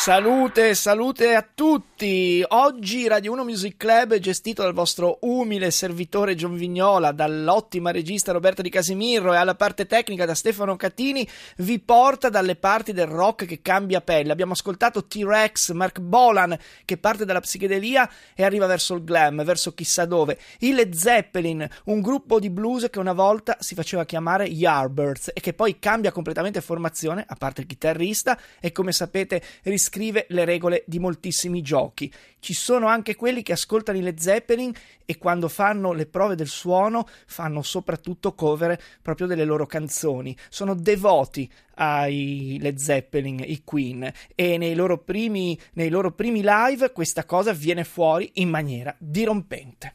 Salute, salute a tutti! Oggi Radio 1 Music Club è gestito dal vostro umile servitore John Vignola, dall'ottima regista Roberta Di Casimiro e alla parte tecnica da Stefano Catini, vi porta dalle parti del rock che cambia pelle. Abbiamo ascoltato T-Rex, Mark Bolan che parte dalla psichedelia e arriva verso il glam, verso chissà dove. I Led Zeppelin, un gruppo di blues che una volta si faceva chiamare Yardbirds e che poi cambia completamente formazione, a parte il chitarrista, e come sapete rischiamo scrive le regole di moltissimi giochi. Ci sono anche quelli che ascoltano i Led Zeppelin e quando fanno le prove del suono fanno soprattutto cover proprio delle loro canzoni. Sono devoti ai Led Zeppelin, i Queen e nei loro primi, nei loro primi live questa cosa viene fuori in maniera dirompente.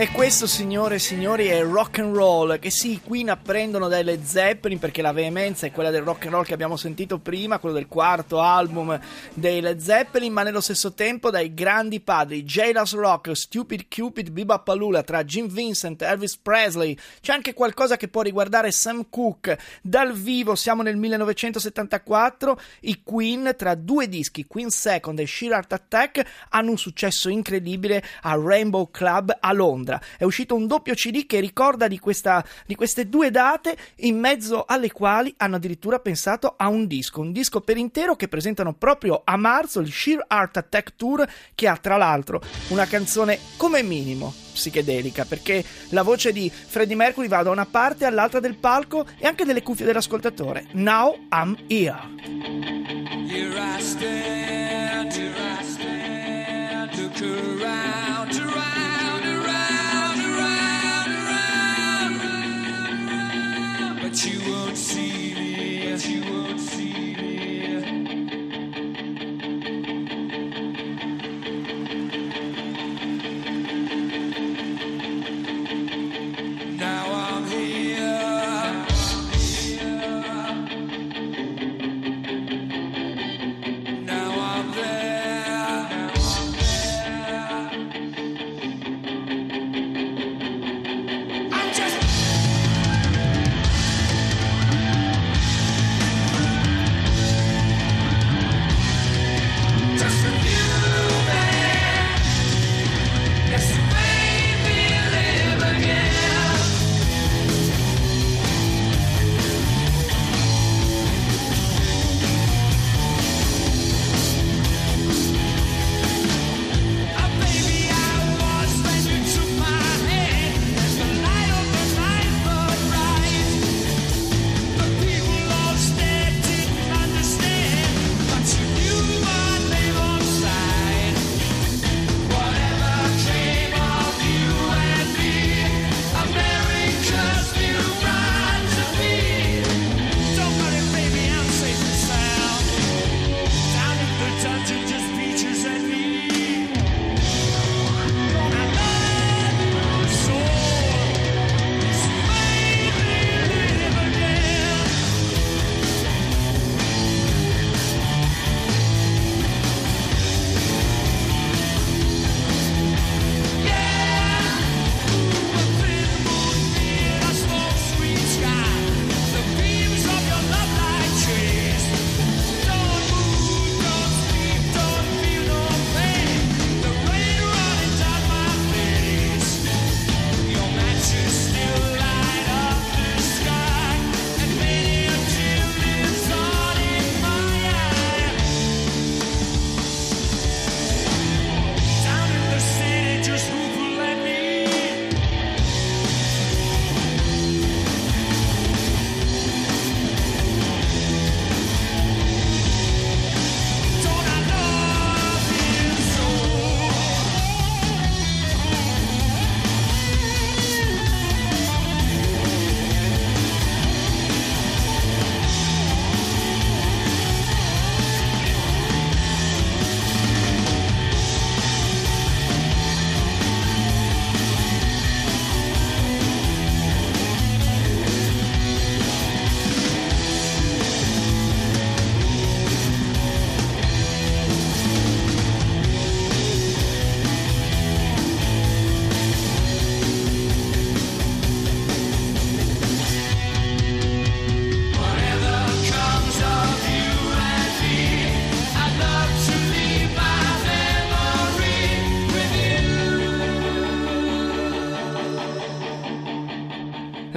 E questo, signore e signori, è rock and roll che sì, Queen apprendono dalle Zeppelin perché la veemenza è quella del rock and roll che abbiamo sentito prima, quello del quarto album dei Led Zeppelin, ma nello stesso tempo dai grandi padri Jailhouse Rock, Stupid Cupid, Bebop tra Jim Vincent, Elvis Presley. C'è anche qualcosa che può riguardare Sam Cooke. Dal vivo siamo nel 1974, i Queen tra due dischi, Queen Second e Sheer Heart Attack, hanno un successo incredibile a Rainbow Club a Londra Londra. È uscito un doppio CD che ricorda di, questa, di queste due date, in mezzo alle quali hanno addirittura pensato a un disco, un disco per intero che presentano proprio a marzo, il Sheer Art Attack Tour, che ha tra l'altro una canzone come minimo psichedelica perché la voce di Freddie Mercury va da una parte all'altra del palco e anche delle cuffie dell'ascoltatore. Now I'm here. Here I stand, here I stand, look around, around, but you won't see me, but you won't see.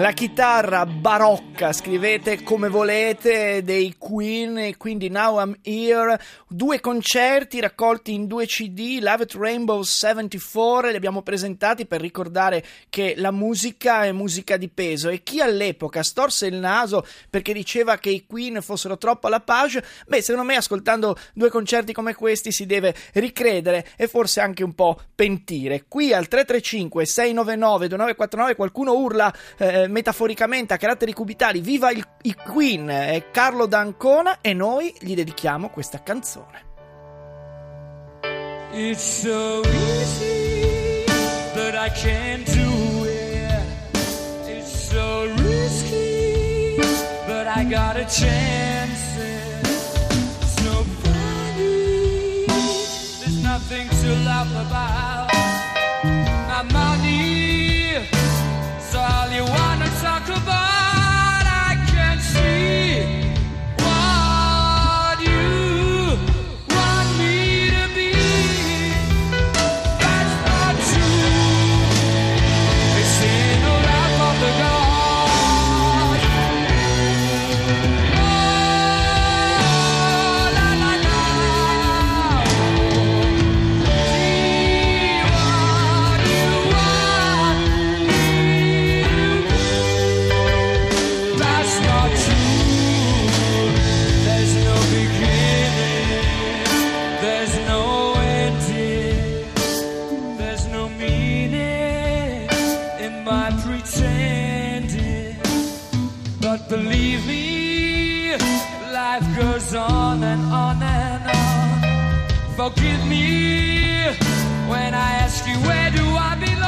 La chitarra barocca, scrivete come volete, dei Queen quindi Now I'm Here, due concerti raccolti in due CD, Love It Rainbow 74, li abbiamo presentati per ricordare che la musica è musica di peso. E chi all'epoca storse il naso perché diceva che i Queen fossero troppo alla page, beh secondo me ascoltando due concerti come questi si deve ricredere e forse anche un po' pentire. Qui al 335 699 2949 qualcuno urla eh, metaforicamente a caratteri cubitali Viva il, i Queen è Carlo D'Ancona e noi gli dedichiamo questa canzone. It's so easy, but I can't do it. It's so risky, but I got a chance. It's no funny, there's nothing to laugh about. I pretended. But believe me, life goes on and on and on. Forgive me when I ask you, where do I belong?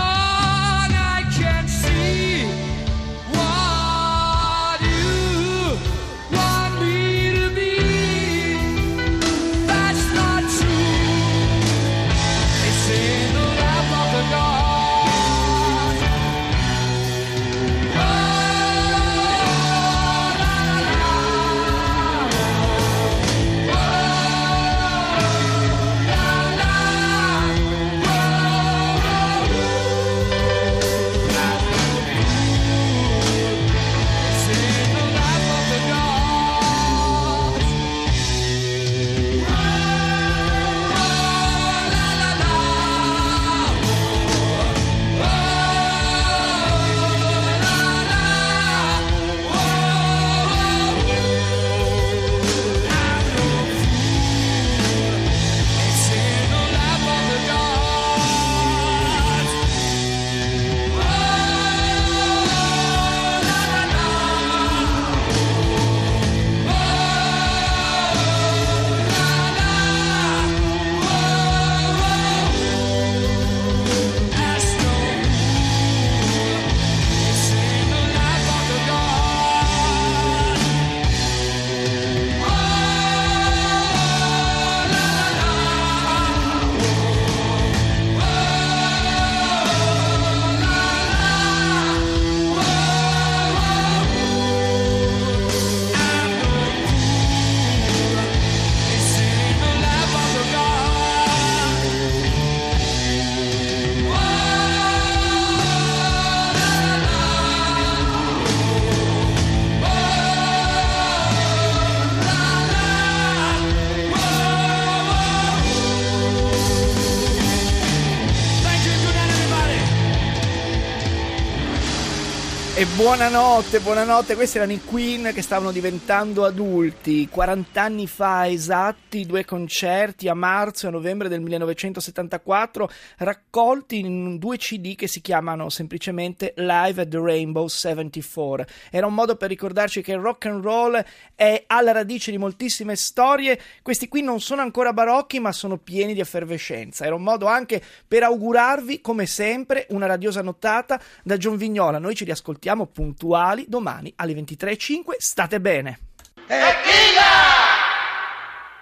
E buonanotte, buonanotte, questi erano i Queen che stavano diventando adulti. 40 anni fa esatti, due concerti a marzo e a novembre del 1974, raccolti in due CD che si chiamano semplicemente Live at the Rainbow 74. Era un modo per ricordarci che il rock and roll è alla radice di moltissime storie. Questi qui non sono ancora barocchi, ma sono pieni di effervescenza. Era un modo anche per augurarvi, come sempre, una radiosa nottata da John Vignola. Noi ci riascoltiamo puntuali domani alle 23.05. State bene. Tequila!